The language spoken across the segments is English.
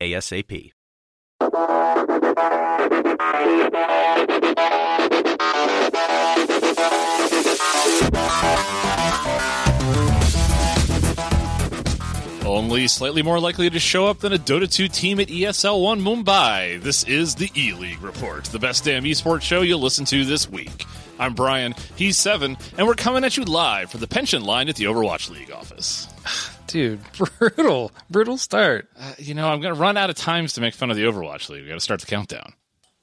ASAP. Only slightly more likely to show up than a Dota 2 team at ESL 1 Mumbai. This is the E League Report, the best damn esports show you'll listen to this week. I'm Brian, he's Seven, and we're coming at you live from the pension line at the Overwatch League office. Dude, brutal, brutal start. Uh, you know, I'm going to run out of times to make fun of the Overwatch League. we got to start the countdown.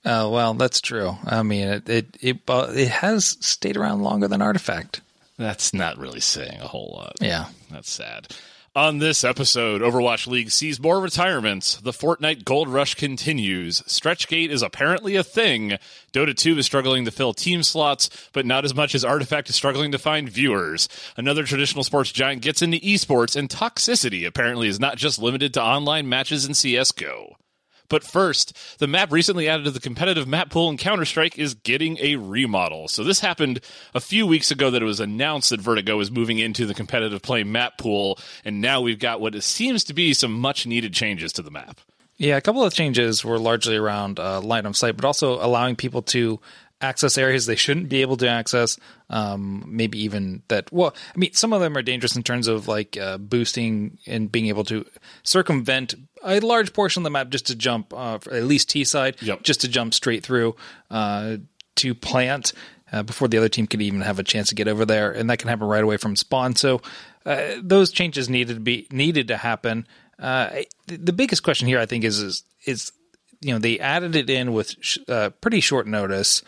Oh, well, that's true. I mean, it it it, uh, it has stayed around longer than Artifact. That's not really saying a whole lot. Yeah. That's sad. On this episode, Overwatch League sees more retirements. The Fortnite Gold Rush continues. Stretchgate is apparently a thing. Dota 2 is struggling to fill team slots, but not as much as Artifact is struggling to find viewers. Another traditional sports giant gets into esports, and toxicity apparently is not just limited to online matches in CSGO. But first, the map recently added to the competitive map pool in Counter Strike is getting a remodel. So this happened a few weeks ago that it was announced that Vertigo is moving into the competitive play map pool, and now we've got what seems to be some much needed changes to the map. Yeah, a couple of changes were largely around uh, line of sight, but also allowing people to access areas they shouldn't be able to access. Um, maybe even that. Well, I mean, some of them are dangerous in terms of like uh, boosting and being able to circumvent a large portion of the map just to jump, uh, at least T side, Yep. just to jump straight through uh, to plant. Uh, before the other team could even have a chance to get over there, and that can happen right away from spawn. So uh, those changes needed to be needed to happen. Uh, the, the biggest question here, I think, is is, is you know they added it in with sh- uh, pretty short notice.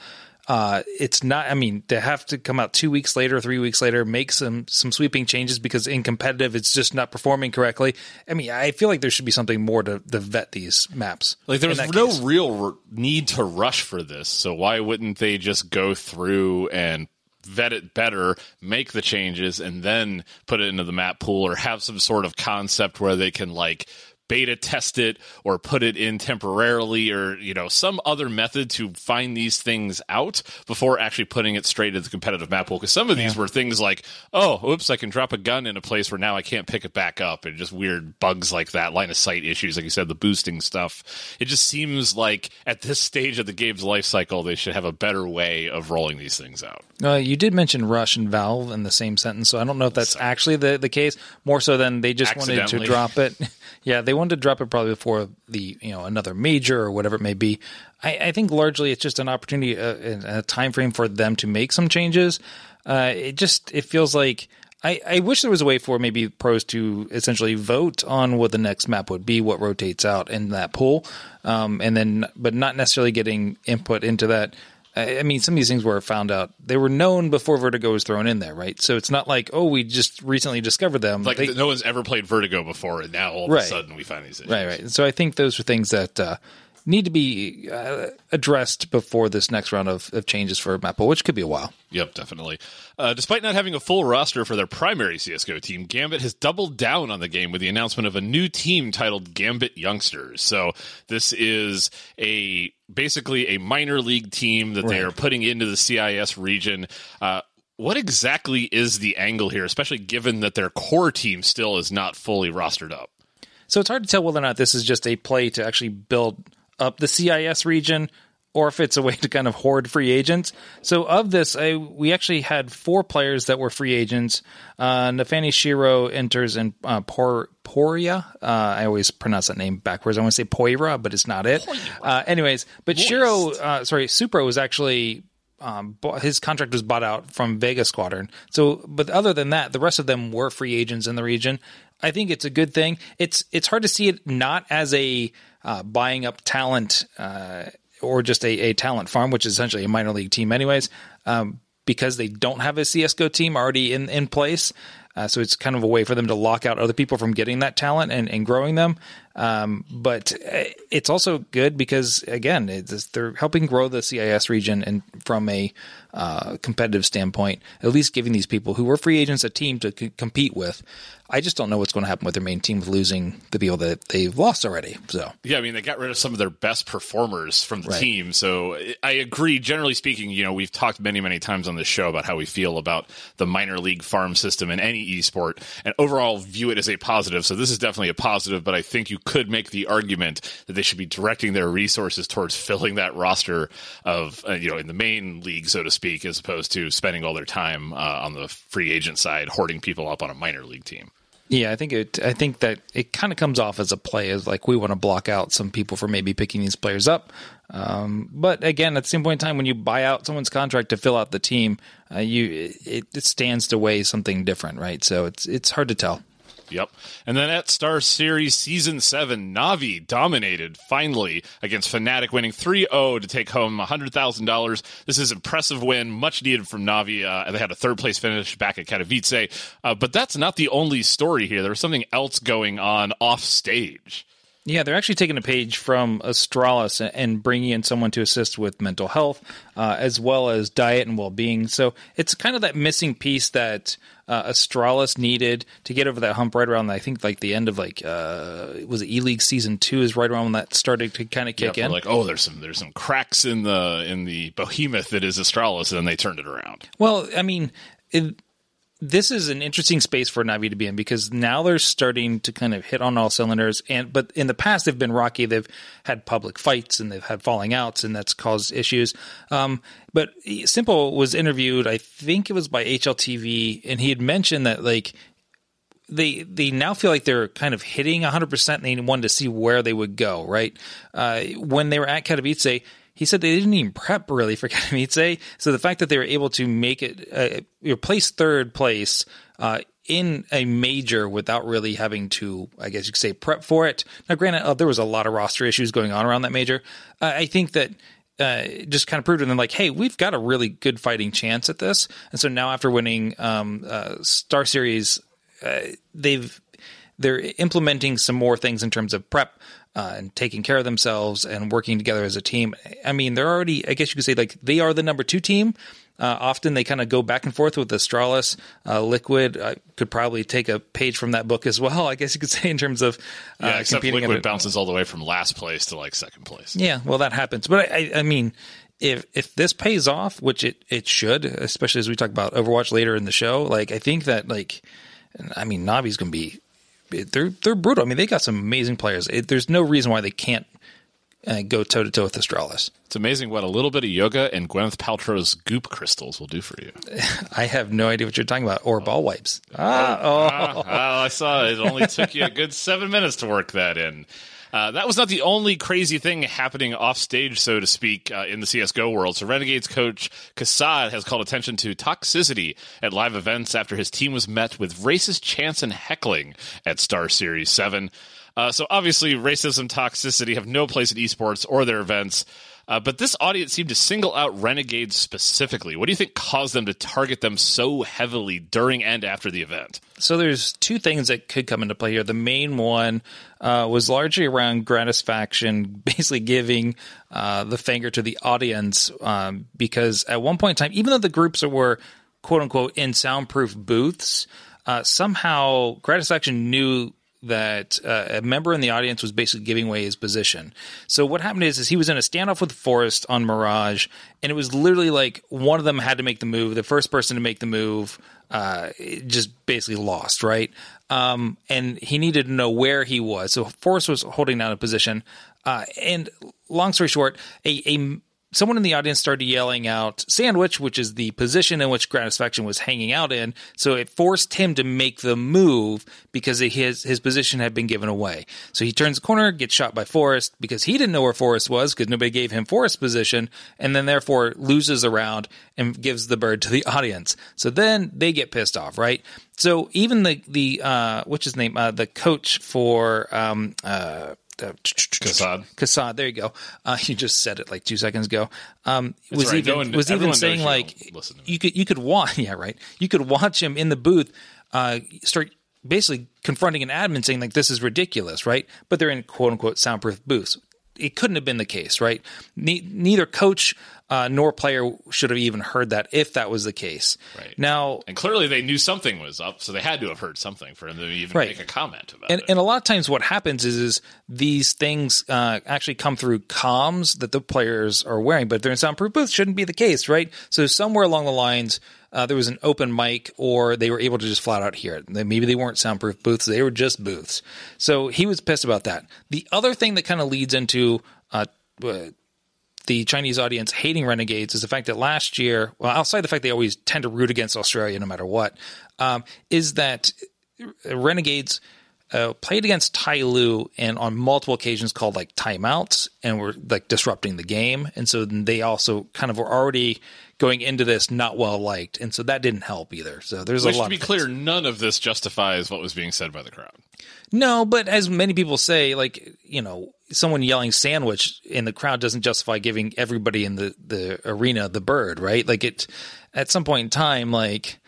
Uh, it's not. I mean, to have to come out two weeks later, three weeks later, make some some sweeping changes because in competitive, it's just not performing correctly. I mean, I feel like there should be something more to, to vet these maps. Like there in was that no case. real r- need to rush for this, so why wouldn't they just go through and vet it better, make the changes, and then put it into the map pool, or have some sort of concept where they can like beta test it or put it in temporarily or you know some other method to find these things out before actually putting it straight into the competitive map pool. Because some of these were things like oh oops i can drop a gun in a place where now i can't pick it back up and just weird bugs like that line of sight issues like you said the boosting stuff. It just seems like at this stage of the game's life cycle they should have a better way of rolling these things out. Uh, you did mention Rush and Valve in the same sentence, so I don't know if that's actually the, the case. More so than they just wanted to drop it. yeah, they wanted to drop it probably before the you know another major or whatever it may be. I, I think largely it's just an opportunity, uh, and a time frame for them to make some changes. Uh, it just it feels like. I, I wish there was a way for maybe pros to essentially vote on what the next map would be, what rotates out in that pool, um, and then but not necessarily getting input into that. I mean, some of these things were found out. They were known before Vertigo was thrown in there, right? So it's not like, oh, we just recently discovered them. like They- no one's ever played vertigo before and now all of Right. a sudden we find these issues. right, right. So I think those are things that uh, need to be uh, addressed before this next round of, of changes for Maple, which could be a while. Yep, definitely. Uh, despite not having a full roster for their primary CSGO team, Gambit has doubled down on the game with the announcement of a new team titled Gambit Youngsters. So this is a basically a minor league team that they are putting into the CIS region. Uh, what exactly is the angle here, especially given that their core team still is not fully rostered up? So it's hard to tell whether or not this is just a play to actually build up the CIS region or if it's a way to kind of hoard free agents. So of this, I, we actually had four players that were free agents. Uh, nafany sh1ro enters in uh, Por, Poria. Uh, I always pronounce that name backwards. I want to say Poira, but it's not it. Uh, anyways, but sh1ro, uh, sorry, Supro was actually um, his contract was bought out from Vega Squadron. So, but other than that, the rest of them were free agents in the region. I think it's a good thing. It's it's hard to see it not as a uh, buying up talent uh, or just a, a talent farm, which is essentially a minor league team, anyways, um, because they don't have a CS:GO team already in in place. Uh, so it's kind of a way for them to lock out other people from getting that talent and, and growing them. Um, but uh, it's also good because again, they're helping grow the CIS region and from a uh, competitive standpoint, at least giving these people who were free agents a team to c- compete with. I just don't know what's going to happen with their main team with losing the people that they've lost already. So yeah, I mean they got rid of some of their best performers from the Right. team. So I agree. Generally speaking, you know we've talked many many times on this show about how we feel about the minor league farm system in any esport, and overall view it as a positive. So this is definitely a positive, but I think you could make the argument that they should be directing their resources towards filling that roster of uh, you know in the main league, so to speak, as opposed to spending all their time uh, on the free agent side hoarding people up on a minor league team. Yeah, I think it. I think that it kind of comes off as a play as like we want to block out some people for maybe picking these players up. Um, but again, at the same point in time, when you buy out someone's contract to fill out the team, uh, you it, it stands to weigh something different, right? So it's it's hard to tell. Yep. And then at Star Series Season 7, Navi dominated finally against Fnatic, winning 3 0 to take home $100,000. This is an impressive win, much needed from Navi. Uh, they had a third place finish back at Katowice. Uh, but that's not the only story here. There was something else going on off stage. Yeah, they're actually taking a page from Astralis and bringing in someone to assist with mental health, uh, as well as diet and well-being. So it's kind of that missing piece that uh, Astralis needed to get over that hump right around. I think like the end of like uh, was it E League season two is right around when that started to kind of kick Yep, in. like, oh, there's some there's some cracks in the in the behemoth that is Astralis, and then they turned it around. Well, I mean, it, this is an interesting space for Navi to be in because now they're starting to kind of hit on all cylinders. And but in the past they've been rocky. They've had public fights and they've had falling outs, and that's caused issues. Um, but s1mple was interviewed, I think it was by HLTV, and he had mentioned that like they they now feel like they're kind of hitting 100% and they wanted to see where they would go, right? Uh, when they were at Katowice, he said they didn't even prep really for Katowice. So the fact that they were able to make it, uh, you know, place third place uh, in a major without really having to, I guess you could say, prep for it. Now, granted, uh, there was a lot of roster issues going on around that major. Uh, I think that uh, just kind of proved to them like, hey, we've got a really good fighting chance at this. And so now after winning um, uh, Star Series, uh, they've they're implementing some more things in terms of prep uh, and taking care of themselves and working together as a team. I mean, they're already, I guess you could say, like they are the number two team. Uh, often they kind of go back and forth with Astralis. Uh, Liquid I could probably take a page from that book as well, I guess you could say, in terms of uh, Yeah, except competing. Liquid bounces all the way from last place to like second place. yeah, well, that happens. But I, I mean, if if this pays off, which it it should, especially as we talk about Overwatch later in the show, like I think that like, I mean, Navi's going to be they're they're brutal. I mean, they got some amazing players. It, there's no reason why they can't uh, go toe to toe with Astralis. It's amazing what a little bit of yoga and Gwyneth Paltrow's goop crystals will do for you. I have no idea what you're talking about. Or ball wipes. Ah, oh, Ah, I saw it. It only took you a good seven minutes to work that in. Uh, that was not the only crazy thing happening off stage, so to speak, uh, in the CSGO world. So, Renegades coach Kassad has called attention to toxicity at live events after his team was met with racist chants and heckling at Star Series 7. Uh, so, obviously, racism, toxicity have no place at esports or their events. Uh, but this audience seemed to single out Renegades specifically. What do you think caused them to target them so heavily during and after the event? So there's two things that could come into play here. The main one uh, was largely around Gratisfaction, basically giving uh, the finger to the audience um, because at one point in time, even though the groups were quote unquote in soundproof booths, uh, somehow Gratisfaction knew that uh, a member in the audience was basically giving away his position. So what happened is, is he was in a standoff with Forrest on Mirage, and it was literally like one of them had to make the move. The first person to make the move uh, just basically lost, right? Um, and he needed to know where he was. So Forrest was holding down a position. Uh, and long story short, a, a someone in the audience started yelling out sandwich, which is the position in which Gratisfaction was hanging out in. So it forced him to make the move because his his position had been given away. So he turns the corner, gets shot by Forrest because he didn't know where Forrest was because nobody gave him Forrest's position, and then therefore loses a round and gives the bird to the audience. So then they get pissed off, right? So even the the uh, what's his name, uh, the coach for um, uh, uh, Kassad. Kassad, there you go. Uh, you just said it like two seconds ago. Um, was right. even No was even saying like don't listen to me. you could you could watch yeah right you could watch him in the booth uh, start basically confronting an admin saying like this is ridiculous, right? But they're in quote unquote soundproof booths. It couldn't have been the case, right? Ne- neither coach uh, nor player should have even heard that if that was the case. Right. Now, And clearly they knew something was up, so they had to have heard something for him to even Right. make a comment about and, it. and a lot of times what happens is, is these things uh, actually come through comms that the players are wearing, but if they're in soundproof booths, shouldn't be the case, right? So somewhere along the lines, uh, there was an open mic, or they were able to just flat out hear it. Maybe they weren't soundproof booths; they were just booths. So he was pissed about that. The other thing that kind of leads into uh, uh, the Chinese audience hating Renegades is the fact that last year, well, outside the fact they always tend to root against Australia no matter what, um, is that Renegades uh, played against TyLoo and on multiple occasions called like timeouts and were like disrupting the game. And so they also kind of were already going into this not well liked. And so that didn't help either. So there's Which, a lot to be of clear, none of this justifies what was being said by the crowd. No, but as many people say, like, you know, someone yelling sandwich in the crowd doesn't justify giving everybody in the, the arena the bird, right? Like it at some point in time, like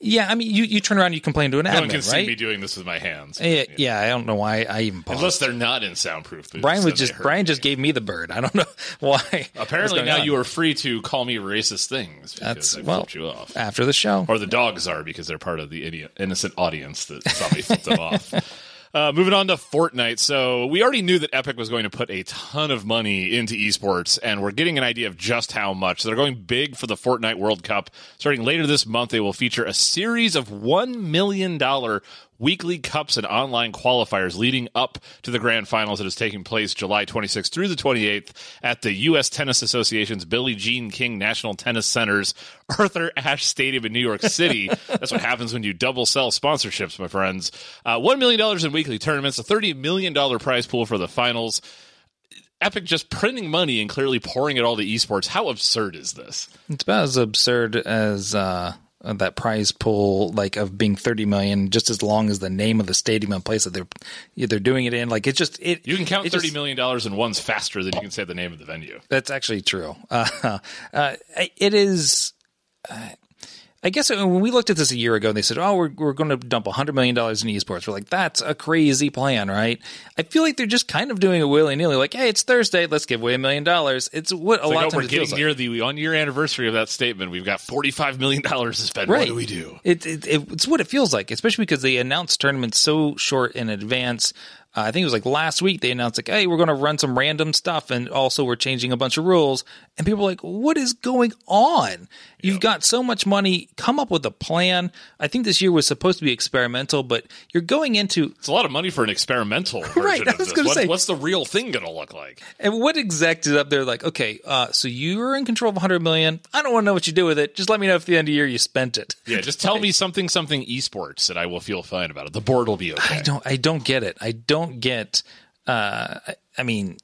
yeah, I mean you, you turn around you complain to an No one admin, can see me doing this with my hands. yeah, yeah, I don't know why I even paused. Unless they're not in soundproof booths. Brian was just Brian me. just gave me the bird. I don't know why. Apparently now you are free to call me racist things because That's I well flipped you off. after the show. Or the dogs are because they're part of the idiot, innocent audience that saw me flip them off. Uh, moving on to Fortnite. So we already knew that Epic was going to put a ton of money into esports, and we're getting an idea of just how much. So they're going big for the Fortnite World Cup. Starting later this month, they will feature a series of $1 million weekly cups and online qualifiers leading up to the grand finals that is taking place July 26th through the 28th at the U.S. Tennis Association's Billie Jean King National Tennis Center's Arthur Ashe Stadium in New York City. That's what happens when you double sell sponsorships, my friends. Uh, $1 million in weekly tournaments, a $30 million prize pool for the finals. Epic just printing money and clearly pouring it all to esports. How absurd is this? It's about as absurd as uh, that prize pool, like of being thirty million, just as long as the name of the stadium and place that they're they're doing it in. Like it's just it. You can count thirty just- million dollars in ones faster than you can say the name of the venue. That's actually true. Uh, uh, it is. Uh, I guess uh, when we looked at this a year ago, and they said, "Oh, we're we're going to dump hundred million dollars in esports." We're like, "That's a crazy plan, right?" I feel like they're just kind of doing it willy nilly. Like, "Hey, it's Thursday, let's give away a million dollars." It's what a Like, lot oh, of we're times feels getting like. near the one year anniversary of that statement. We've got forty five million dollars to spend. Right. What do we do? It, it, it, it's what it feels like, especially because they announced tournaments so short in advance. Uh, I think it was like last week they announced like, "Hey, we're going to run some random stuff, and also we're changing a bunch of rules." And people are like, "What is going on? You've got so much money. Come up with a plan." I think this year was supposed to be experimental, but you're going into It's a lot of money for an experimental version Right, I was gonna What- say. what's the real thing going to look like? and what exec is up there like, okay, uh, so you're in control of 100 million. I don't want to know what you do with it. Just let me know if at the end of the year you spent it. Yeah, just tell me something, something esports, and I will feel fine about it. The board will be okay. I don't I don't get it. I don't get uh I, mean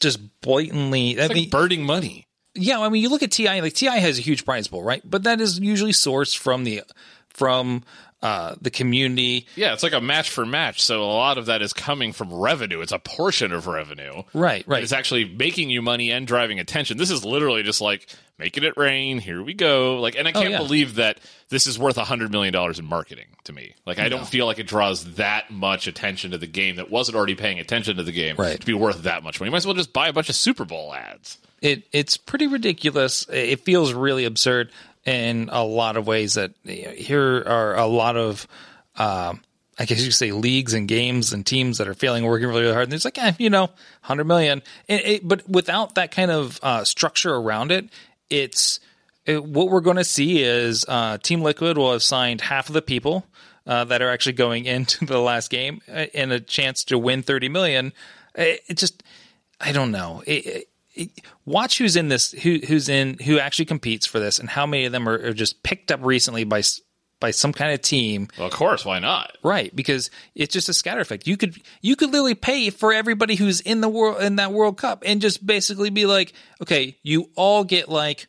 just blatantly I It's like mean burning money. yeah, I mean you look at TI like TI has a huge prize pool, right? But that is usually sourced from the from uh the community. Yeah, it's like a match for match. So a lot of that is coming from revenue. It's a portion of revenue. Right, right. It's actually making you money and driving attention. This is literally just like making it rain. Here we go. Like, and I can't Oh, yeah. believe that this is worth a hundred million dollars in marketing to me. Like, I don't feel like it draws that much attention to the game that wasn't already paying attention to the game Right. to be worth that much money. You might as well just buy a bunch of Super Bowl ads. It it's pretty ridiculous. It feels really absurd in a lot of ways. That you know, here are a lot of, um, I guess you could say, leagues and games and teams that are failing, working really really hard. And it's like, eh, you know, hundred million. It, but without that kind of uh, structure around it, it's it, what we're going to see is uh, Team Liquid will have signed half of the people. Uh, that are actually going into the last game uh, and a chance to win 30 million. It, it just, I don't know. It- watch who's in this, who who's in, who actually competes for this, and how many of them are, are just picked up recently by by some kind of team, Well, of course, why not? right? Because it's just a scatter effect. You could you could literally pay for everybody who's in the world in that World Cup, and just basically be like, okay, you all get like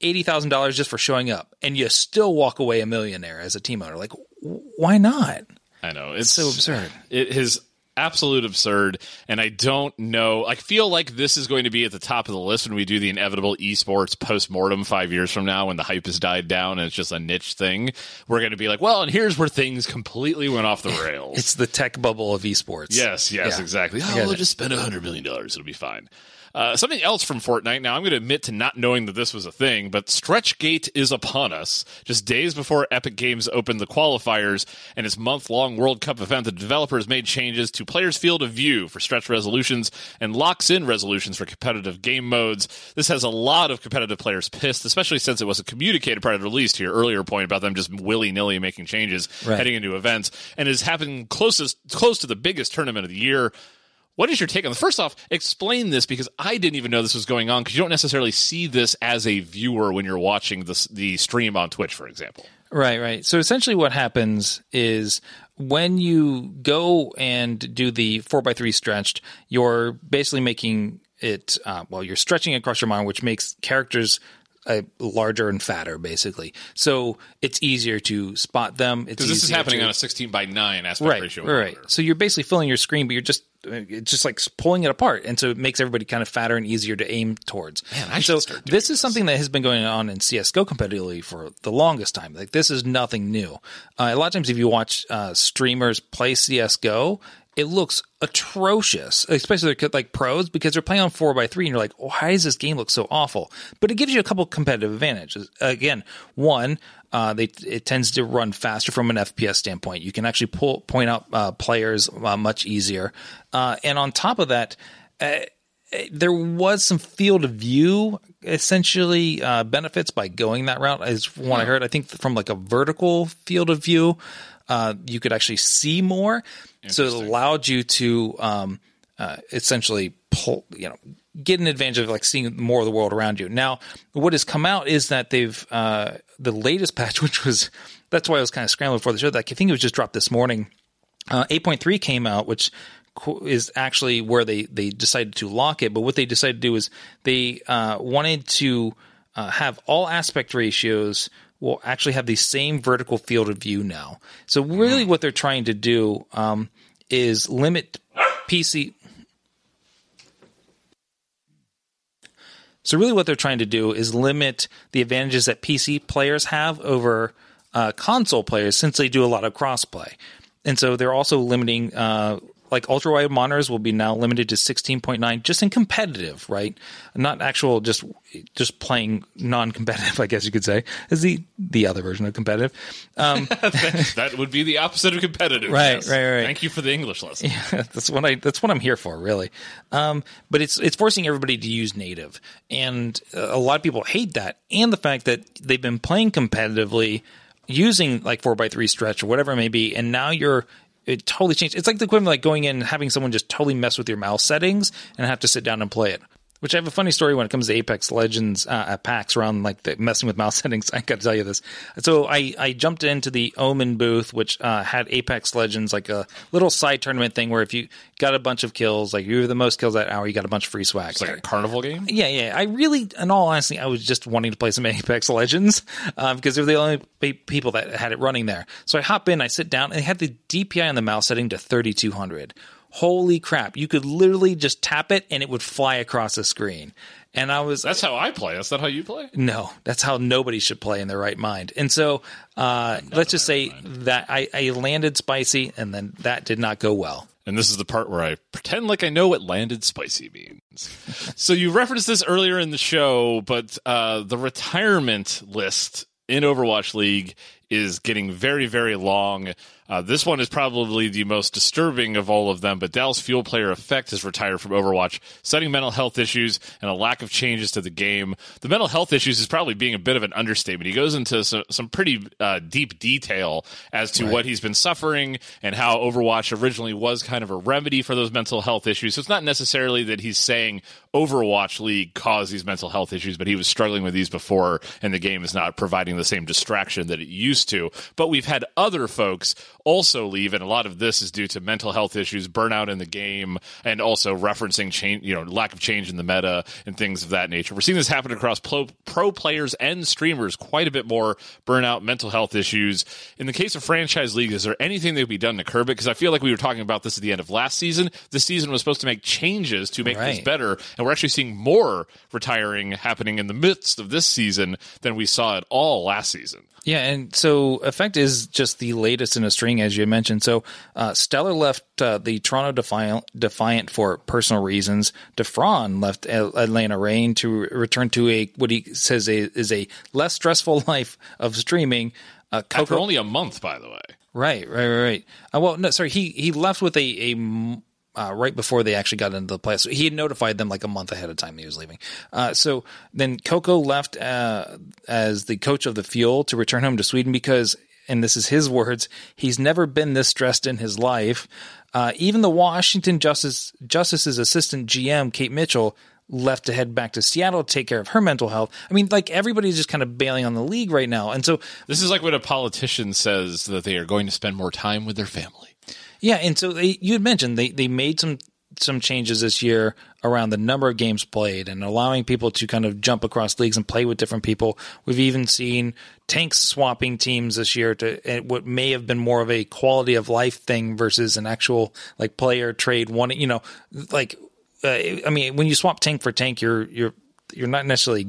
eighty thousand dollars just for showing up, and you still walk away a millionaire as a team owner. Like, why not? I know it's So absurd. It his absolute absurd. And I don't know. I feel like this is going to be at the top of the list when we do the inevitable esports post mortem five years from now when the hype has died down and it's just a niche thing. We're going to be like, well, and here's where things completely went off the rails. It's the tech bubble of esports. yes, yes, Yeah. exactly. Oh, we'll it. just spend a $100 million. It'll be fine. Uh, something else from Fortnite. Now, I'm going to admit to not knowing that this was a thing, but Stretchgate is upon us. Just days before Epic Games opened the qualifiers and its month long World Cup event, the developers made changes to players' field of view for stretch resolutions and locks in resolutions for competitive game modes. This has a lot of competitive players pissed, especially since it wasn't communicated prior to release to your earlier point about them just willy nilly making changes Right. heading into events, and is happening closest close to the biggest tournament of the year. What is your take on this? First off, explain this because I didn't even know this was going on because you don't necessarily see this as a viewer when you're watching the, the stream on Twitch, for example. Right, right. So essentially, what happens is when you go and do the four by three stretched, you're basically making it. Uh, well, you're stretching across your mind, which makes characters. Uh, larger and fatter, basically. So it's easier to spot them. It's Because this is happening to- on a 16 by 9 aspect right, ratio. right. monitor. So you're basically filling your screen, but you're just it's just like pulling it apart, and so it makes everybody kind of fatter and easier to aim towards. Man, I so doing this is something that has been going on in CS:GO competitively for the longest time. Like this is nothing new. Uh, a lot of times, if you watch uh, streamers play CS:GO. It looks atrocious, especially like pros because they're playing on four by three, and you're like, why does this game look so awful? But it gives you a couple competitive advantages. Again, one, uh, they it tends to run faster from an FPS standpoint. You can actually pull point out uh, players uh, much easier, uh, and on top of that, uh, there was some field of view essentially uh, benefits by going that route. Is from what I heard. I think from like a vertical field of view, uh, you could actually see more. So it allowed you to um, uh, essentially pull, you know, get an advantage of like seeing more of the world around you. Now, what has come out is that they've uh, the latest patch, which was that's why I was kind of scrambling for the show. That I think it was just dropped this morning. Uh, 8.3 came out, which is actually where they, they decided to lock it. But what they decided to do is they uh, wanted to uh, have all aspect ratios will actually have the same vertical field of view now. So really, what they're trying to do um, is limit PC. So really, what they're trying to do is limit the advantages that PC players have over uh, console players, since they do a lot of crossplay. And so they're also limiting, uh, like ultra wide monitors will be now limited to 16.9, just in competitive, right? Not actual, just just playing non-competitive, I guess you could say, is the the other version of competitive. Um, that would be the opposite of competitive. Right, yes. right, right. Thank you for the English lesson. that's what I that's what I'm here for, really. Um, but it's it's forcing everybody to use native, and a lot of people hate that, and the fact that they've been playing competitively using like four x three stretch or whatever it may be, and now you're it totally changed. It's like the equivalent of like going in and having someone just totally mess with your mouse settings and have to sit down and play it. Which I have a funny story when it comes to Apex Legends uh, at PAX around like the messing with mouse settings. I got to tell you this. So I, I jumped into the Omen booth, which uh, had Apex Legends, like a little side tournament thing where if you got a bunch of kills, like you were the most kills that hour, you got a bunch of free swag. It's like a carnival game. Yeah, yeah. I really, in all honesty, I was just wanting to play some Apex Legends um, because they're the only pe- people that had it running there. So I hop in, I sit down, and they had the DPI on the mouse setting to 3200. Holy crap! You could literally just tap it and it would fly across the screen. And I was That's how I play. That's not how you play. no, that's how nobody should play in their right mind. And so uh, let's just say that I, I landed spicy, and then that did not go well. And this is the part where I pretend like I know what landed spicy means. so you referenced this earlier in the show, but uh, the retirement list in Overwatch League is getting very, very long. Uh, this one is probably the most disturbing of all of them, but Dallas Fuel Player Effect has retired from Overwatch, citing mental health issues and a lack of changes to the game. The mental health issues is probably being a bit of an understatement. He goes into some, some pretty uh, deep detail as to what he's been suffering and how Overwatch originally was kind of a remedy for those mental health issues. So it's not necessarily that he's saying Overwatch League caused these mental health issues, but he was struggling with these before, and the game is not providing the same distraction that it used to. But we've had other folks also leave, and a lot of this is due to mental health issues, burnout in the game, and also referencing change, you know, lack of change in the meta and things of that nature. We're seeing this happen across pro, pro players and streamers quite a bit more burnout, mental health issues. In the case of franchise leagues, is there anything that could be done to curb it? Because I feel like we were talking about this at the end of last season. This season was supposed to make changes to make this better, and we're actually seeing more retiring happening in the midst of this season than we saw at all last season. Yeah, and so Effect is just the latest in a string, as you mentioned. So uh, Stellar left uh, the Toronto Defiant, Defiant for personal reasons. Dafran left Atlanta Reign to return to a what he says a, is a less stressful life of streaming. Uh, After Coco, only a month, by the way. right, right, right, right. Uh, well, no, sorry, he he left with a uh, right before they actually got into the playoffs. So he had notified them like a month ahead of time he was leaving. Uh, so then Coco left uh, as the coach of the Fuel to return home to Sweden because, and this is his words, he's never been this stressed in his life. Uh, even the Washington Justice Justice's assistant GM Kate Mitchell left to head back to Seattle to take care of her mental health. I mean, like everybody's just kind of bailing on the league right now, and so This is like when a politician says that they are going to spend more time with their family. Yeah, and so they, you had mentioned they, they made some some changes this year around the number of games played and allowing people to kind of jump across leagues and play with different people. We've even seen tanks swapping teams this year to eh, what may have been more of a quality of life thing versus an actual like player trade one. You know, like uh, I mean, when you swap tank for tank, you're you're you're not necessarily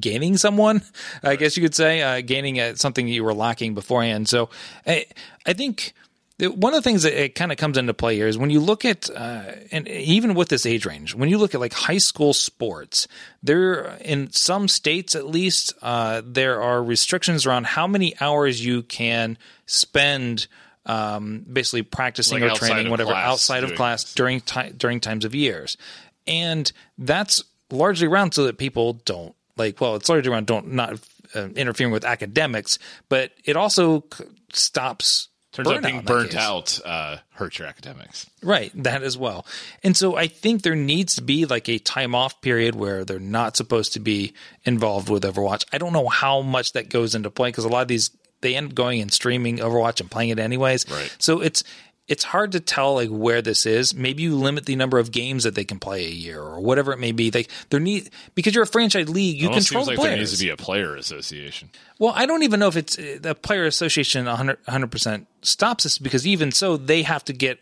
gaining someone, I guess you could say, uh, gaining uh, something you were lacking beforehand. So I, I think one of the things that it kind of comes into play here is when you look at, uh, and even with this age range, when you look at like high school sports, there in some states at least, uh, there are restrictions around how many hours you can spend. Um, basically practicing Like or training, whatever, class outside of class this. during ti- during times of years, and that's largely around so that people don't like. Well, it's largely around don't not uh, interfering with academics, but it also c- stops. Turns out being burnt out uh, hurts your academics. Right, that as well. And so I think there needs to be like a time off period where they're not supposed to be involved with Overwatch. I don't know how much that goes into play because a lot of these they end up going and streaming Overwatch and playing it anyways. Right. So it's it's hard to tell like where this is. Maybe you limit the number of games that they can play a year or whatever it may be. Like there need because you're a franchise league, you Almost control seems like players. there needs to be a player association. Well, I don't even know if it's uh, the player association 100 percent stops this because even so, they have to get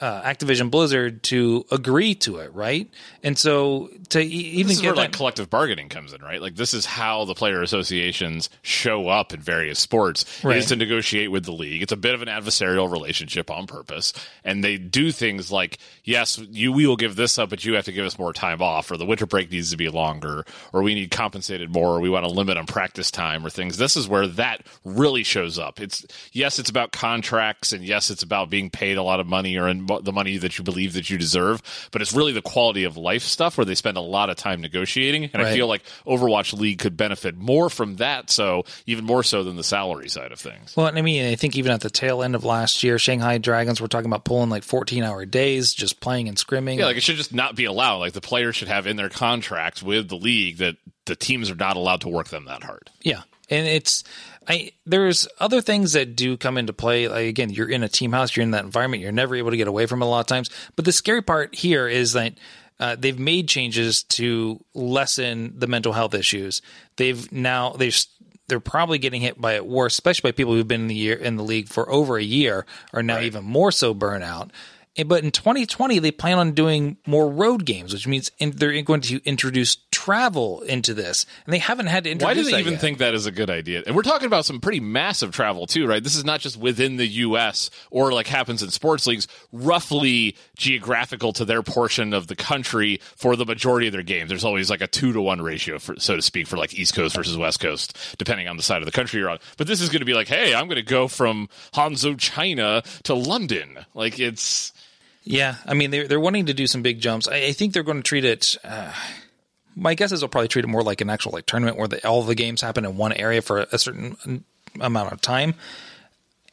uh, Activision Blizzard to agree to it, right? And so to e- even This is get where that, like collective bargaining comes in, right? Like this is how the player associations show up in various sports Right. is to negotiate with the league. It's a bit of an adversarial relationship on purpose, and they do things like, yes, you we will give this up, but you have to give us more time off, or the winter break needs to be longer, or we need compensated more, or we want a limit on practice time, or things. This is where that really shows up. It's yes, it's about contracts, and yes, it's about being paid a lot of money or in the money that you believe that you deserve, but it's really the quality of life stuff where they spend a lot of time negotiating, and I feel like Overwatch League could benefit more from that, so even more so than the salary side of things. Well, I mean, I think even at the tail end of last year, Shanghai Dragons were talking about pulling like 14 hour days, just playing and scrimming. Yeah, like it should just not be allowed. Like the players should have in their contracts with the league that the teams are not allowed to work them that hard. Yeah, and it's I there's other things that do come into play. Like again, you're in a team house, you're in that environment, you're never able to get away from it a lot of times. But the scary part here is that uh, they've made changes to lessen the mental health issues. They've now they've they're probably getting hit by it worse, especially by people who've been in the year in the league for over a year, are now even more so burnout. Eh, But in 2020, they plan on doing more road games, which means in, they're going to introduce travel into this, and they haven't had to introduce. Why do they even yet. think that is a good idea? And we're talking about some pretty massive travel too, right? This is not just within the U.S. or like happens in sports leagues, roughly geographical to their portion of the country for the majority of their games. There's always like a two to one ratio, for, so to speak, for like East Coast versus West Coast, depending on the side of the country you're on. But this is going to be like, hey, I'm going to go from Hangzhou, China to London. Like it's. Yeah, I mean they're they're wanting to do some big jumps. I, I think they're going to treat it. Uh, my guess is they'll probably treat it more like an actual like tournament where the, all the games happen in one area for a certain amount of time.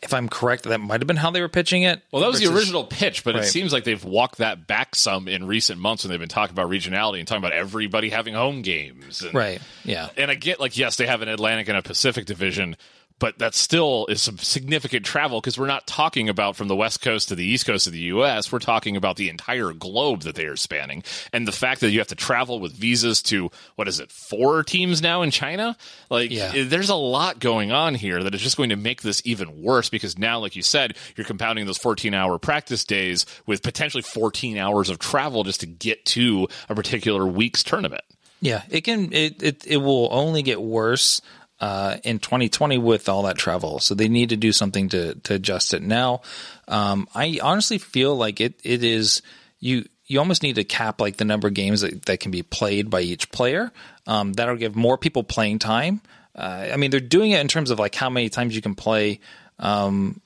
If I'm correct, that might have been how they were pitching it. Well, that was the original pitch, but Right. it seems like they've walked that back some in recent months when they've been talking about regionality and talking about everybody having home games. And, Right. Yeah. And I get like, yes, they have an Atlantic and a Pacific division, but that still is some significant travel because we're not talking about from the west coast to the east coast of the US. We're talking about the entire globe that they are spanning. And the fact that you have to travel with visas to, what is it, four teams now in China? Like, Yeah. Eh, there's a lot going on here that is just going to make this even worse because now, like you said, you're compounding those 14 hour practice days with potentially 14 hours of travel just to get to a particular week's tournament. Yeah, it can. It it, it will only get worse uh, in 2020 with all that travel. So they need to do something to to adjust it now. Um, I honestly feel like it it is you. You almost need to cap like the number of games that, that can be played by each player. Um, that'll give more people playing time. Uh, I mean, they're doing it in terms of like how many times you can play um,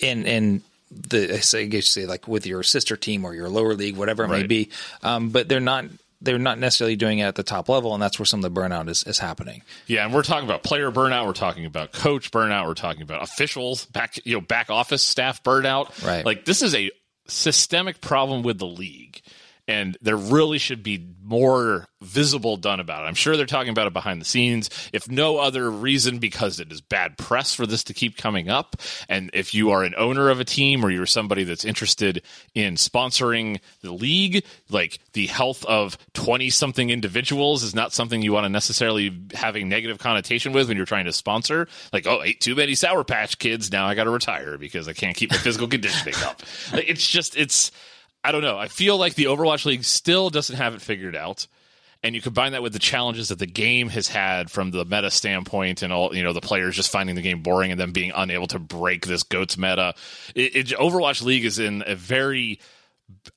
in in the I say guess you say like with your sister team or your lower league, whatever it may be. Um, but they're not they're not necessarily doing it at the top level, and that's where some of the burnout is, is happening. Yeah, and we're talking about player burnout. We're talking about coach burnout. We're talking about officials back, you know, back office staff burnout. Right. Like this is a systemic problem with the league, and there really should be more visible done about it. I'm sure they're talking about it behind the scenes, if no other reason because it is bad press for this to keep coming up. And if you are an owner of a team or you're somebody that's interested in sponsoring the league, like the health of 20 something individuals is not something you want to necessarily have a negative connotation with when you're trying to sponsor. Like, oh, ate too many Sour Patch kids. Now I got to retire because I can't keep my physical conditioning up. It's just, it's, I don't know. I feel like the Overwatch League still doesn't have it figured out. And you combine that with the challenges that the game has had from the meta standpoint and all, you know, the players just finding the game boring and then being unable to break this GOATS meta. It, it, Overwatch League is in a very,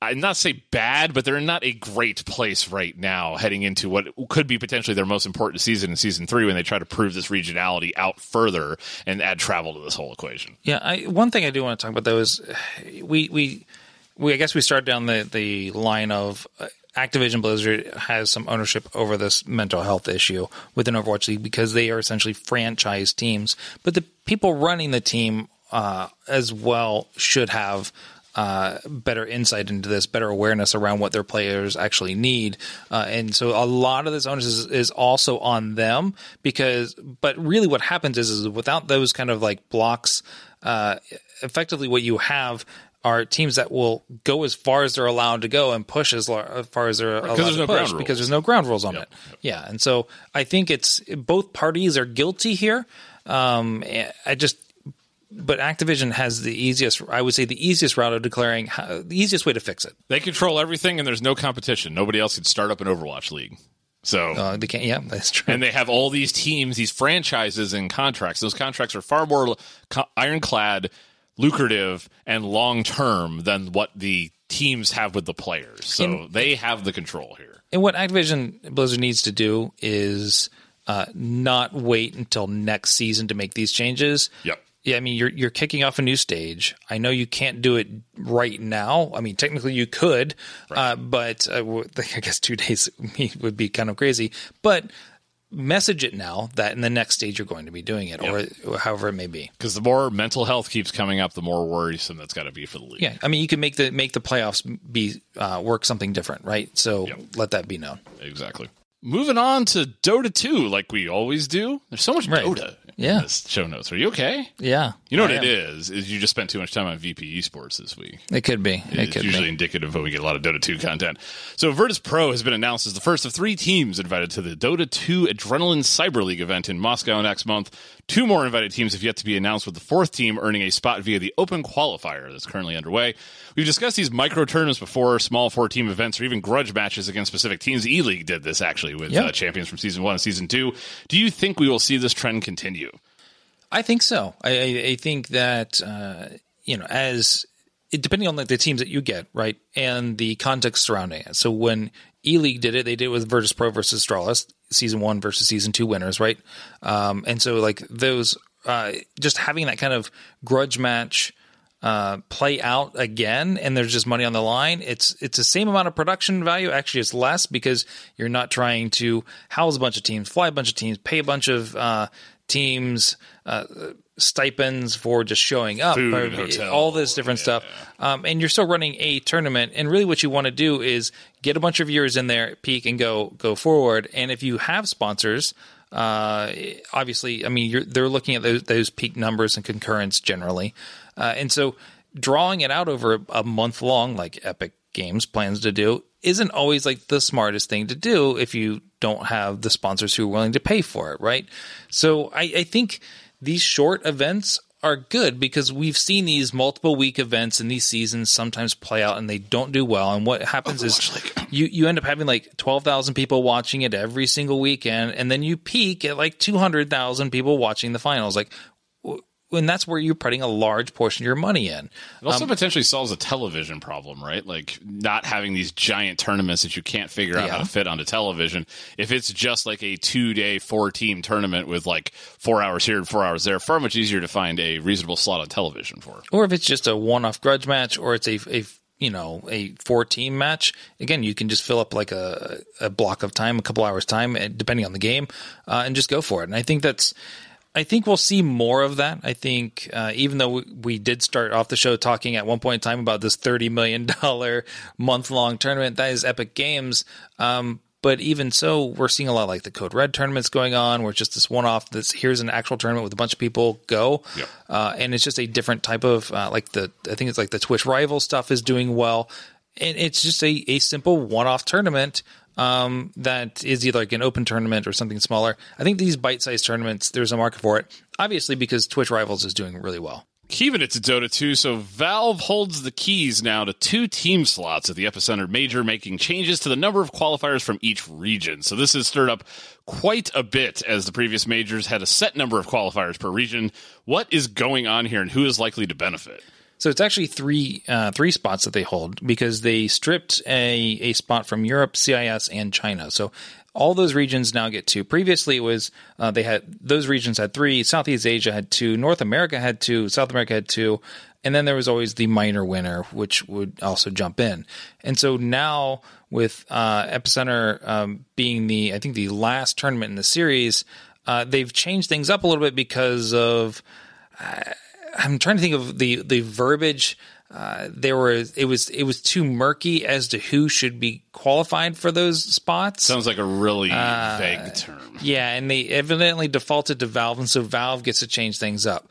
I'd not say bad, but they're not a great place right now heading into what could be potentially their most important season in season three when they try to prove this regionality out further and add travel to this whole equation. Yeah, I, one thing I do want to talk about though is we we we I guess we start down the the line of uh, Activision Blizzard has some ownership over this mental health issue within Overwatch League because they are essentially franchise teams, but the people running the team uh, as well should have. Uh, better insight into this, better awareness around what their players actually need, uh, and so a lot of this onus is, is also on them because. But really, what happens is, is without those kind of like blocks, uh, effectively, what you have are teams that will go as far as they're allowed to go and push as, lar- as far as they're allowed to no push because there's no ground rules on it. Yeah, and so I think it's both parties are guilty here. Um, I just but Activision has the easiest, I would say, the easiest route of declaring how, the easiest way to fix it. They control everything and there's no competition. Nobody else can start up an Overwatch League. So Uh, they can't. Yeah, that's true. and they have all these teams, these franchises and contracts. Those contracts are far more co- ironclad, lucrative, and long term than what the teams have with the players. So they have the control here. And what Activision Blizzard needs to do is uh, not wait until next season to make these changes. Yep. Yeah, I mean you're you're kicking off a new stage. I know you can't do it right now. I mean technically you could, uh, but uh, I guess two days would be kind of crazy. But message it now that in the next stage you're going to be doing it, or however it may be. Because the more mental health keeps coming up, the more worrisome that's got to be for the league. Yeah, I mean you can make the make the playoffs be uh, work something different, right? So let that be known. Exactly. Moving on to Dota 2, like we always do. There's so much Right. Dota in Yeah. this show notes. Are you okay? Yeah, You know what I it am. is? Is you just spent too much time on VP Esports this week. It could be. It It's could usually be. indicative when we get a lot of Dota 2 content. So Virtus Pro has been announced as the first of three teams invited to the Dota 2 Adrenaline Cyber League event in Moscow next month. Two more invited teams have yet to be announced, with the fourth team earning a spot via the Open Qualifier that's currently underway. We've discussed these micro tournaments before, small four team events, or even grudge matches against specific teams. E League did this actually with Yeah. uh, champions from season one and season two. Do you think we will see this trend continue? I think so. I, I, think that uh, you know, as it, depending on like the teams that you get, right, and the context surrounding it. So when E League did it, they did it with Virtus Pro versus Astralis, season one versus season two winners, right? Um, and so like those, uh, just having that kind of grudge match uh, play out again, and there's just money on the line. It's it's the same amount of production value. Actually, it's less because you're not trying to house a bunch of teams, fly a bunch of teams, pay a bunch of uh, teams uh, stipends for just showing up, Food, or hotel, all this different stuff. Um, and you're still running a tournament, and really what you want to do is get a bunch of viewers in there, peak, and go go forward. And if you have sponsors. Uh, obviously, I mean, you're, they're looking at those, those peak numbers and concurrence generally. Uh, and so drawing it out over a month long, like Epic Games plans to do, isn't always like the smartest thing to do if you don't have the sponsors who are willing to pay for it, right? So I, I think these short events are good because we've seen these multiple week events in these seasons sometimes play out and they don't do well. And what happens is you, you end up having like 12,000 people watching it every single weekend. And then you peak at like 200,000 people watching the finals. Like, and that's where you're putting a large portion of your money in. It also um, potentially solves a television problem, right? Like not having these giant tournaments that you can't figure out yeah. how to fit onto television. If it's just like a two day, four team tournament with like four hours here and four hours there, far much easier to find a reasonable slot on television for. Or if it's just a one off grudge match or it's a, a you know a four team match again you can just fill up like a, a block of time a couple hours time eh, depending on the game uh, and just go for it and i think that's I think we'll see more of that. I think uh, even though we, we, did start off the show talking at one point in time about this thirty million dollar month long tournament that is Epic Games, um, but even so, we're seeing a lot like the Code Red tournaments going on, where it's just this one off. This here's an actual tournament with a bunch of people go, yep. uh, and it's just a different type of uh, like the I think it's like the Twitch rival stuff is doing well, and it's just a a simple one off tournament um, that is either like an open tournament or something smaller. I think these bite sized tournaments, there's a market for it, obviously because Twitch Rivals is doing really well. Keeping it to Dota 2, so Valve holds the keys now to two team slots at the Epicenter Major, making changes to the number of qualifiers from each region. So this has stirred up quite a bit as the previous majors had a set number of qualifiers per region. What is going on here and who is likely to benefit? So it's actually three uh, three spots that they hold because they stripped a a spot from Europe, CIS, and China. So all those regions now get two. Previously, it was uh, they had those regions had three. Southeast Asia had two. North America had two. South America had two. And then there was always the minor winner, which would also jump in. And so now with uh, Epicenter um, being the I think the last tournament in the series, uh, they've changed things up a little bit because of. I'm trying to think of the the verbiage. Uh, there were it was it was too murky as to who should be qualified for those spots. Sounds like a really uh, vague term. Yeah, and they evidently defaulted to Valve, and so Valve gets to change things up.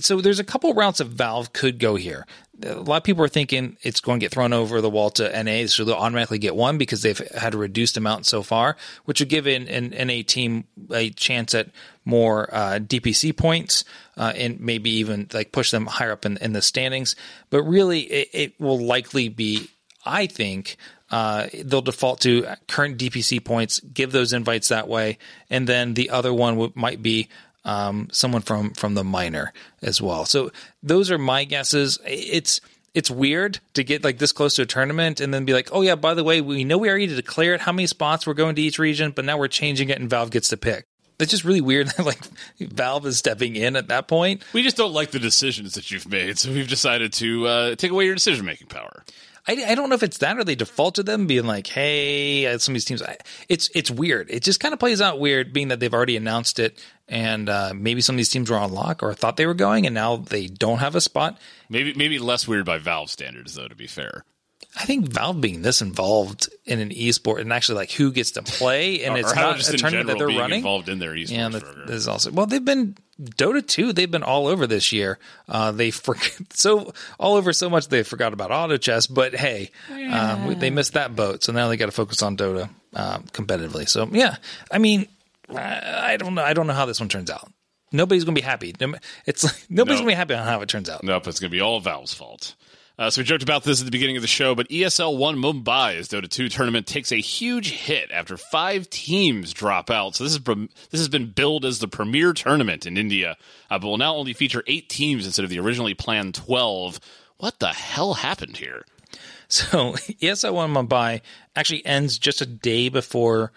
So there's a couple routes of Valve could go here a lot of people are thinking it's going to get thrown over the wall to NA, so they'll automatically get one because they've had a reduced amount so far, which would give an, an NA team a chance at more uh, DPC points uh, and maybe even like push them higher up in, in the standings. But really, it, it will likely be, I think, uh, they'll default to current DPC points, give those invites that way, and then the other one w- might be um, someone from from the minor as well. So those are my guesses. It's it's weird to get like this close to a tournament and then be like, oh yeah, by the way, we know we already declared how many spots we're going to each region, but now we're changing it and Valve gets to pick. It's just really weird that like Valve is stepping in at that point. We just don't like the decisions that you've made, so we've decided to uh, take away your decision making power. I, I don't know if it's that or they default to them being like, hey, some of these teams. I, it's it's weird. It just kind of plays out weird, being that they've already announced it, and uh, maybe some of these teams were on lock or thought they were going, and now they don't have a spot. Maybe maybe less weird by Valve standards, though. To be fair, I think Valve being this involved in an esport and actually like who gets to play, and it's not a tournament that they're running involved in their esports. Yeah, that is also well. They've been Dota 2, they've been all over this year. Uh, they forget so all over so much they forgot about auto chess. But hey, yeah. uh, they missed that boat, so now they got to focus on Dota uh, competitively. So yeah, I mean, I, I don't know. I don't know how this one turns out. Nobody's gonna be happy. It's like, nobody's nope. gonna be happy on how it turns out. Nope, it's gonna be all Valve's fault. Uh, so we joked about this at the beginning of the show, but ESL One Mumbai's Dota 2 tournament takes a huge hit after five teams drop out. So this is this has been billed as the premier tournament in India, uh, but will now only feature eight teams instead of the originally planned twelve. What the hell happened here? So ESL One Mumbai actually ends just a day before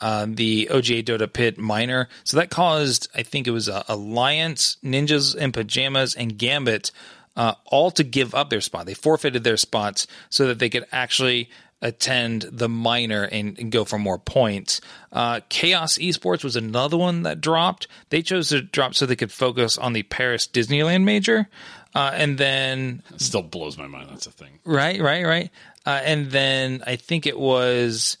uh, the OGA Dota Pit minor. So that caused, I think it was uh, Alliance, Ninjas in Pajamas, and Gambit uh, all to give up their spot. They forfeited their spots so that they could actually attend the minor and, and go for more points. Uh, Chaos Esports was another one that dropped. They chose to drop so they could focus on the Paris Disneyland major. Uh, and then it still blows my mind. That's a thing. Right, right, right. Uh, and then I think it was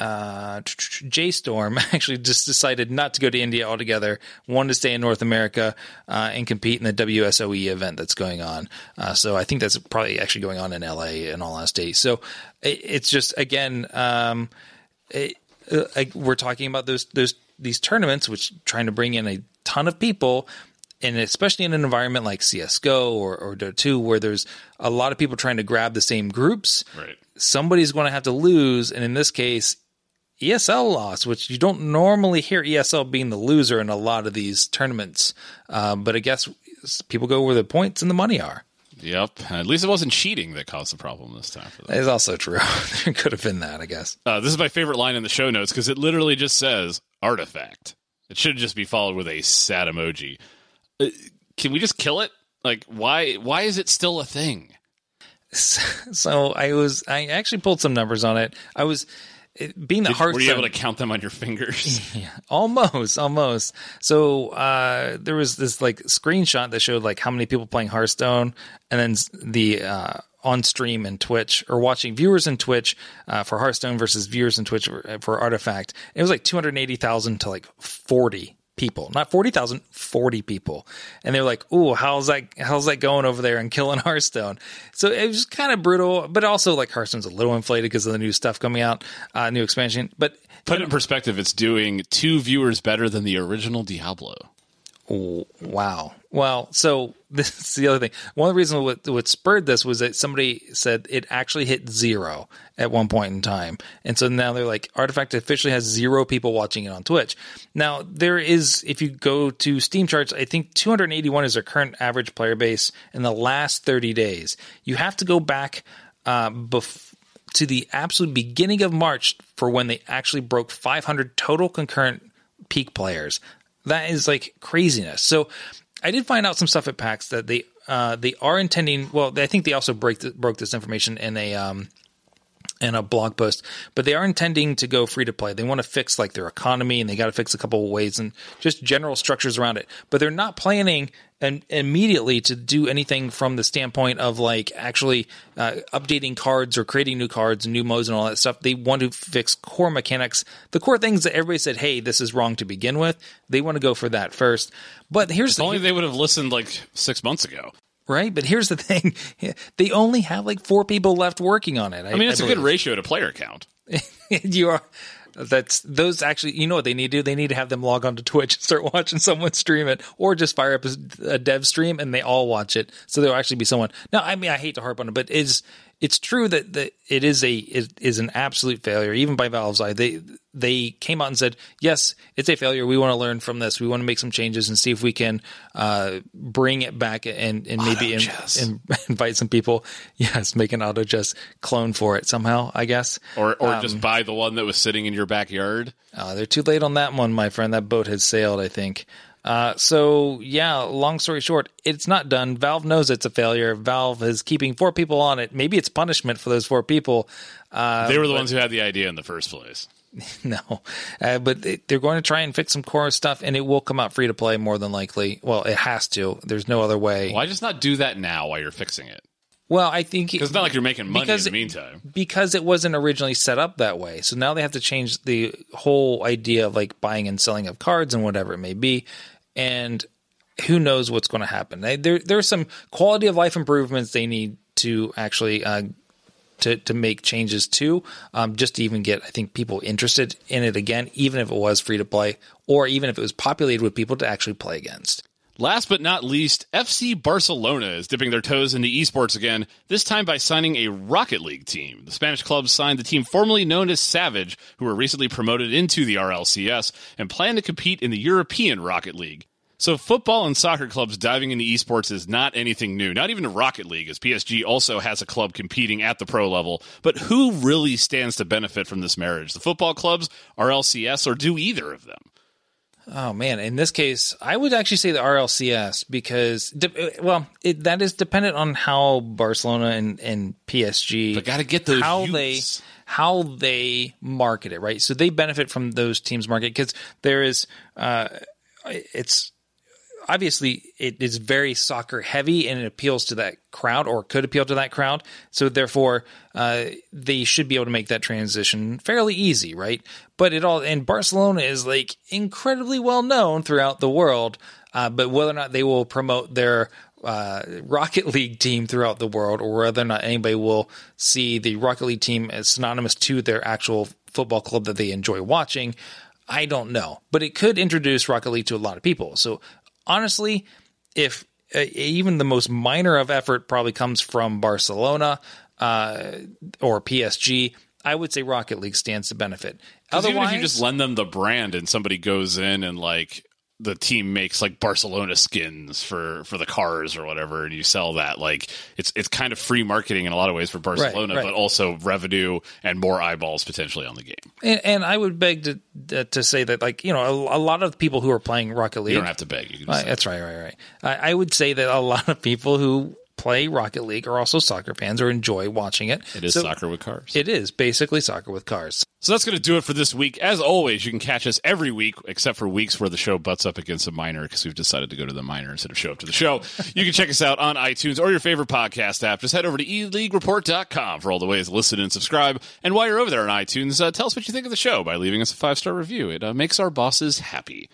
uh, JStorm actually just decided not to go to India altogether, wanted to stay in North America uh, and compete in the WSOE event that's going on. Uh, so I think that's probably actually going on in LA in all honesty. So it, it's just again, um, it, uh, we're talking about those those these tournaments, which trying to bring in a ton of people. And especially in an environment like CSGO or, or Dota 2, where there's a lot of people trying to grab the same groups, Right. somebody's going to have to lose. And in this case, ESL lost, which you don't normally hear ESL being the loser in a lot of these tournaments. Um, but I guess people go where the points and the money are. Yep. At least it wasn't cheating that caused the problem this time for them. That is also true. there could have been that, I guess. Uh, this is my favorite line in the show notes because it literally just says artifact. It should just be followed with a sad emoji. Uh, can we just kill it? Like, why? Why is it still a thing? So I was, I actually pulled some numbers on it. I was it, being the Did, hard. were you able to count them on your fingers? Almost, almost. So uh, there was this like screenshot that showed like how many people playing Hearthstone, and then the uh, on stream and Twitch or watching viewers in Twitch uh, for Hearthstone versus viewers in Twitch for, for Artifact. It was like two hundred eighty thousand to like forty people, not 40,000, 40 people. And they're like, "Ooh, how's that how's that going over there and killing Hearthstone?" So it was kind of brutal, but also like Hearthstone's a little inflated because of the new stuff coming out, uh, new expansion. But Put it in perspective, it's doing two viewers better than the original Diablo. Oh, wow. Well, so this is the other thing. One of the reasons what, what spurred this was that somebody said it actually hit zero at one point in time. And so now they're like, Artifact officially has zero people watching it on Twitch. Now, there is, if you go to Steam charts, I think 281 is their current average player base in the last 30 days. You have to go back uh, bef- to the absolute beginning of March for when they actually broke 500 total concurrent peak players. That is like craziness. So I did find out some stuff at PAX that they uh, they are intending. Well, I think they also break the, broke this information in a um, in a blog post, but they are intending to go free to play. They want to fix like their economy and they got to fix a couple of ways and just general structures around it. But they're not planning and immediately to do anything from the standpoint of like actually uh, updating cards or creating new cards and new modes and all that stuff. They want to fix core mechanics, the core things that everybody said, "Hey, this is wrong to begin with." They want to go for that first. But here's the If only they would have listened like six months ago. Right. But here's the thing: they only have like four people left working on it. I mean, it's a good ratio to player count. you are that's those actually you know what they need to do they need to have them log on to twitch and start watching someone stream it or just fire up a, a dev stream and they all watch it so there'll actually be someone now i mean i hate to harp on it but it's it's true that, that it is a it is an absolute failure even by valve's eye they they came out and said yes it's a failure we want to learn from this we want to make some changes and see if we can uh, bring it back and and maybe in, in, invite some people yes make an auto chess clone for it somehow i guess Or, or Um, just buy the one that was sitting in your backyard. uh, they're too late on that one, my friend. That boat has sailed, I think. Uh, so yeah, long story short, it's not done. Valve knows it's a failure. Valve is keeping four people on it. Maybe it's punishment for those four people. Uh, they were the ones who had the idea in the first place. no, uh, but they, they're going to try and fix some core stuff, and it will come out free to play more than likely. Well, it has to. There's no other way. Why just not do that now while you're fixing it? Well, I think Because it's not like you're making money Because- in the meantime. because it wasn't originally set up that way. So now they have to change the whole idea of like buying and selling of cards and whatever it may be. And who knows what's going to happen? They, there, there's some quality of life improvements they need to actually uh, to to make changes to, um, just to even get I think people interested in it again, even if it was free to play, or even if it was populated with people to actually play against. Last but not least, FC Barcelona is dipping their toes into esports again, this time by signing a Rocket League team. The Spanish club signed the team formerly known as Savage, who were recently promoted into the RLCS and plan to compete in the European Rocket League. So, football and soccer clubs diving into esports is not anything new, not even Rocket League, as PSG also has a club competing at the pro level. But who really stands to benefit from this marriage? The football clubs, RLCS, or do either of them? Oh man, in this case, I would actually say the RLCS because, de- well, it, that is dependent on how Barcelona and, and PSG, But gotta get those how youths. they how they market it, right? So they benefit from those teams' market because there is, uh, it's obviously it is very soccer heavy and it appeals to that crowd or could appeal to that crowd. So therefore, uh, they should be able to make that transition fairly easy, right? But it all and Barcelona is like incredibly well known throughout the world. Uh, but whether or not they will promote their uh, Rocket League team throughout the world, or whether or not anybody will see the Rocket League team as synonymous to their actual football club that they enjoy watching, I don't know. But it could introduce Rocket League to a lot of people. So honestly, if uh, even the most minor of effort probably comes from Barcelona uh, or PSG, I would say Rocket League stands to benefit. Otherwise, even if you just lend them the brand and somebody goes in and like the team makes like Barcelona skins for for the cars or whatever, and you sell that. Like it's it's kind of free marketing in a lot of ways for Barcelona, right, right. but also revenue and more eyeballs potentially on the game. And, and I would beg to to say that like you know a, a, lot of people who are playing Rocket League, you don't have to beg. You Uh, that's right, right, right. I, I would say that a lot of people who play Rocket League are also soccer fans or enjoy watching it. It is so soccer with cars. It is basically soccer with cars. So that's going to do it for this week. As always, you can catch us every week, except for weeks where the show butts up against a minor because we've decided to go to the minor instead of show up to the show. you can check us out on iTunes or your favorite podcast app. Just head over to eleaguereport.com for all the ways to listen and subscribe. And while you're over there on iTunes, uh, tell us what you think of the show by leaving us a five star review. It uh, makes our bosses happy.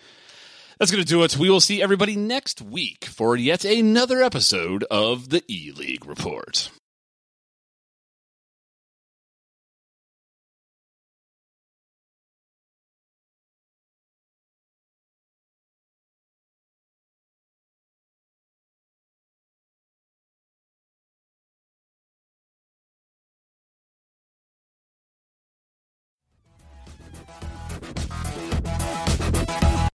That's going to do it. We will see everybody next week for yet another episode of the E League Report.